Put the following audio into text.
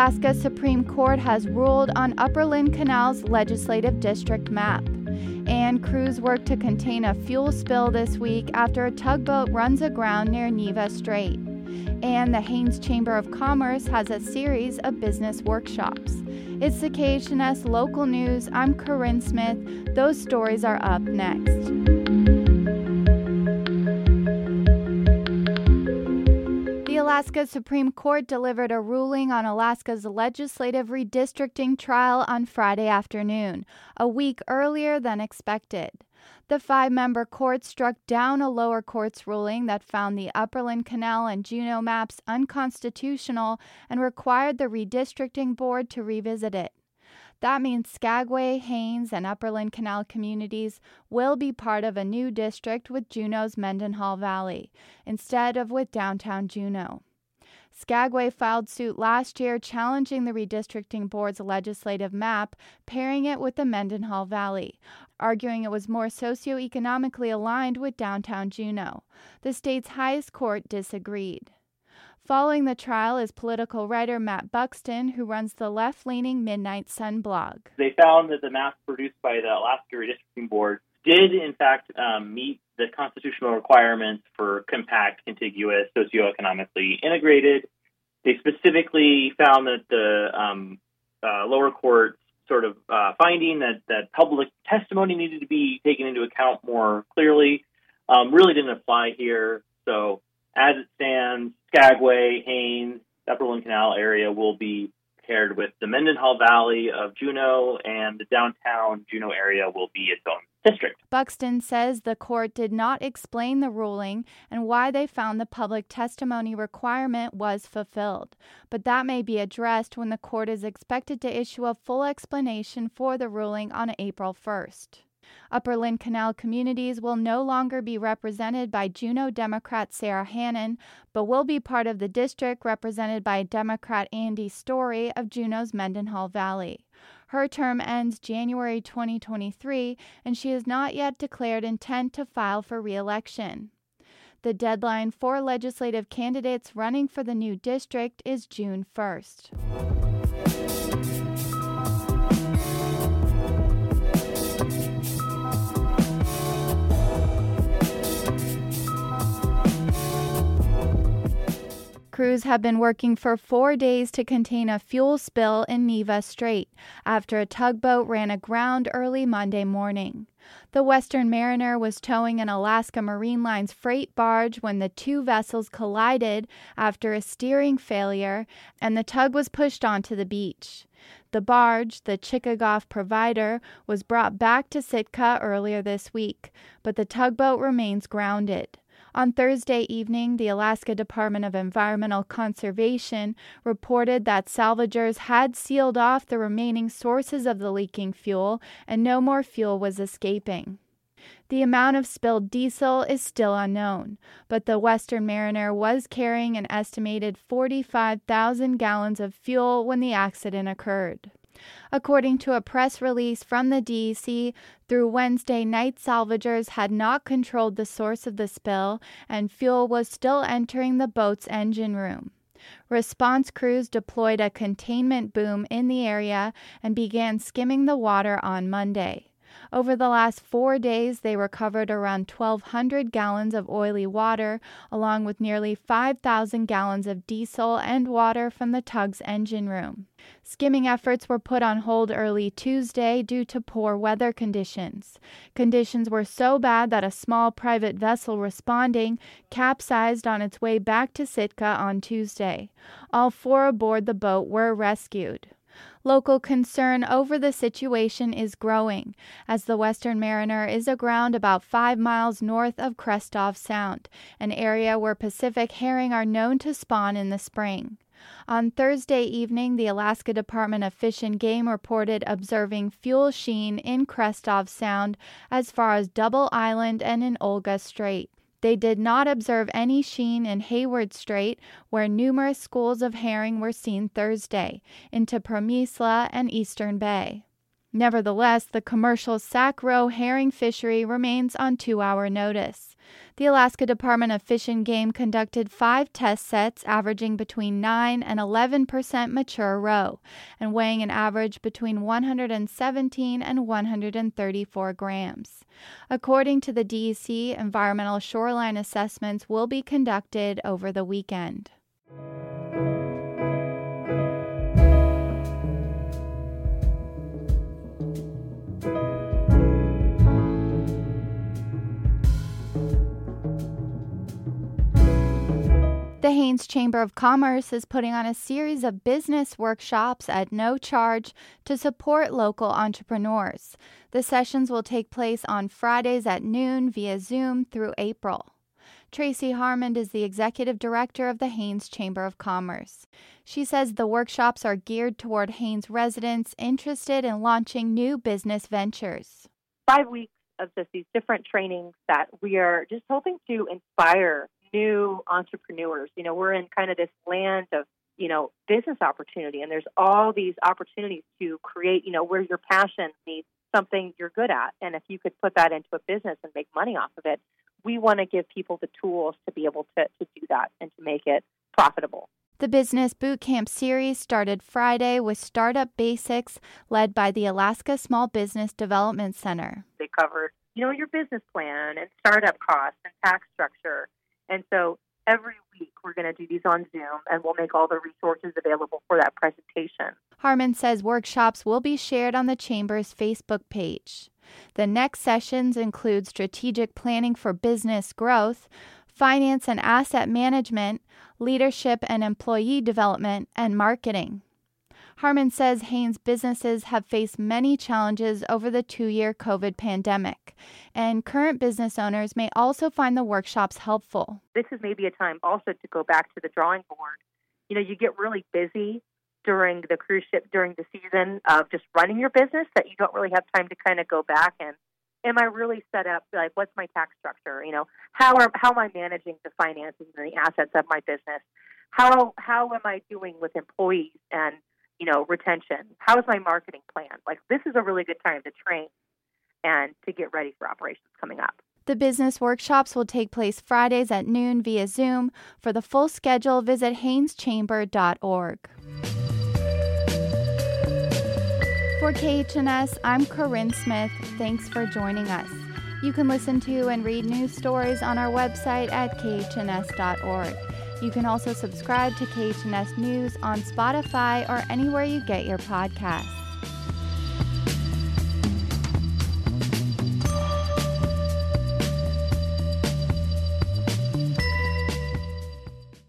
Alaska Supreme Court has ruled on Upper Lynn Canal's legislative district map. And crews work to contain a fuel spill this week after a tugboat runs aground near Neva Strait. And the Haines Chamber of Commerce has a series of business workshops. It's the KHNS local news. I'm Corinne Smith. Those stories are up next. Alaska Supreme Court delivered a ruling on Alaska's legislative redistricting trial on Friday afternoon, a week earlier than expected. The five member court struck down a lower court's ruling that found the Upper Lynn Canal and Juneau maps unconstitutional and required the redistricting board to revisit it. That means Skagway, Haines, and Upper Lynn Canal communities will be part of a new district with Juneau's Mendenhall Valley, instead of with downtown Juneau. Skagway filed suit last year challenging the redistricting board's legislative map, pairing it with the Mendenhall Valley, arguing it was more socioeconomically aligned with downtown Juneau. The state's highest court disagreed. Following the trial is political writer Matt Buxton, who runs the left leaning Midnight Sun blog. They found that the maps produced by the Alaska Redistricting Board did, in fact, um, meet the constitutional requirements for compact, contiguous, socioeconomically integrated. They specifically found that the um, uh, lower court sort of uh, finding that, that public testimony needed to be taken into account more clearly um, really didn't apply here. So as it stands, Skagway, Haines, Upper Lynn Canal area will be paired with the Mendenhall Valley of Juneau, and the downtown Juneau area will be its own district. Buxton says the court did not explain the ruling and why they found the public testimony requirement was fulfilled, but that may be addressed when the court is expected to issue a full explanation for the ruling on April 1st. Upper Lynn Canal communities will no longer be represented by Juneau Democrat Sara Hannan, but will be part of the district represented by Democrat Andi Story of Juneau's Mendenhall Valley. Her term ends January 2023, and she has not yet declared intent to file for reelection. The deadline for legislative candidates running for the new district is June 1st. Crews have been working for four days to contain a fuel spill in Neva Strait after a tugboat ran aground early Monday morning. The Western Mariner was towing an Alaska Marine Lines freight barge when the two vessels collided after a steering failure, and the tug was pushed onto the beach. The barge, the Chichagof Provider, was brought back to Sitka earlier this week, but the tugboat remains grounded. On Thursday evening, the Alaska Department of Environmental Conservation reported that salvagers had sealed off the remaining sources of the leaking fuel and no more fuel was escaping. The amount of spilled diesel is still unknown, but the Western Mariner was carrying an estimated 45,000 gallons of fuel when the accident occurred. According to a press release from the DEC, through Wednesday night, salvagers had not controlled the source of the spill and fuel was still entering the boat's engine room. Response crews deployed a containment boom in the area and began skimming the water on Monday. Over the last four days, they recovered around 1,200 gallons of oily water, along with nearly 5,000 gallons of diesel and water from the tug's engine room. Skimming efforts were put on hold early Tuesday due to poor weather conditions. Conditions were so bad that a small private vessel responding capsized on its way back to Sitka on Tuesday. All four aboard the boat were rescued. Local concern over the situation is growing, as the Western Mariner is aground about five miles north of Krestof Sound, an area where Pacific herring are known to spawn in the spring. On Thursday evening, the Alaska Department of Fish and Game reported observing fuel sheen in Krestof Sound as far as Double Island and in Olga Strait. They did not observe any sheen in Hayward Strait, where numerous schools of herring were seen Thursday, into Promisla and Eastern Bay. Nevertheless, the commercial Sac-Roe herring fishery remains on two hour notice. The Alaska Department of Fish and Game conducted five test sets averaging between 9 and 11 percent mature roe and weighing an average between 117 and 134 grams. According to the DEC, environmental shoreline assessments will be conducted over the weekend. The Haines Chamber of Commerce is putting on a series of business workshops at no charge to support local entrepreneurs. The sessions will take place on Fridays at noon via Zoom through April. Tracy Harmond is the executive director of the Haines Chamber of Commerce. She says the workshops are geared toward Haines residents interested in launching new business ventures. Five weeks of just these different trainings that we are just hoping to inspire new entrepreneurs. You know, we're in kind of this land of, you know, business opportunity, and there's all these opportunities to create, you know, where your passion meets something you're good at. And if you could put that into a business and make money off of it, we want to give people the tools to be able to, to do that and to make it profitable. The Business Boot Camp series started Friday with Startup Basics, led by the Alaska Small Business Development Center. They covered, you know, your business plan and startup costs and tax structure and so every week we're going to do these on Zoom and we'll make all the resources available for that presentation. Harmond says workshops will be shared on the Chamber's Facebook page. The next sessions include strategic planning for business growth, finance and asset management, leadership and employee development, and marketing. Harmond says Haines businesses have faced many challenges over the two year COVID pandemic, and current business owners may also find the workshops helpful. This is maybe a time also to go back to the drawing board. You know, you get really busy during the cruise ship during the season of just running your business that you don't really have time to kind of go back and am I really set up like what's my tax structure? You know, how are how am I managing the finances and the assets of my business? How how am I doing with employees and you know, retention? How is my marketing plan? Like, this is a really good time to train and to get ready for operations coming up. The business workshops will take place Fridays at noon via Zoom. For the full schedule, visit haineschamber.org. For KHNS, I'm Corinne Smith. Thanks for joining us. You can listen to and read news stories on our website at khns.org. You can also subscribe to KHNS News on Spotify or anywhere you get your podcasts.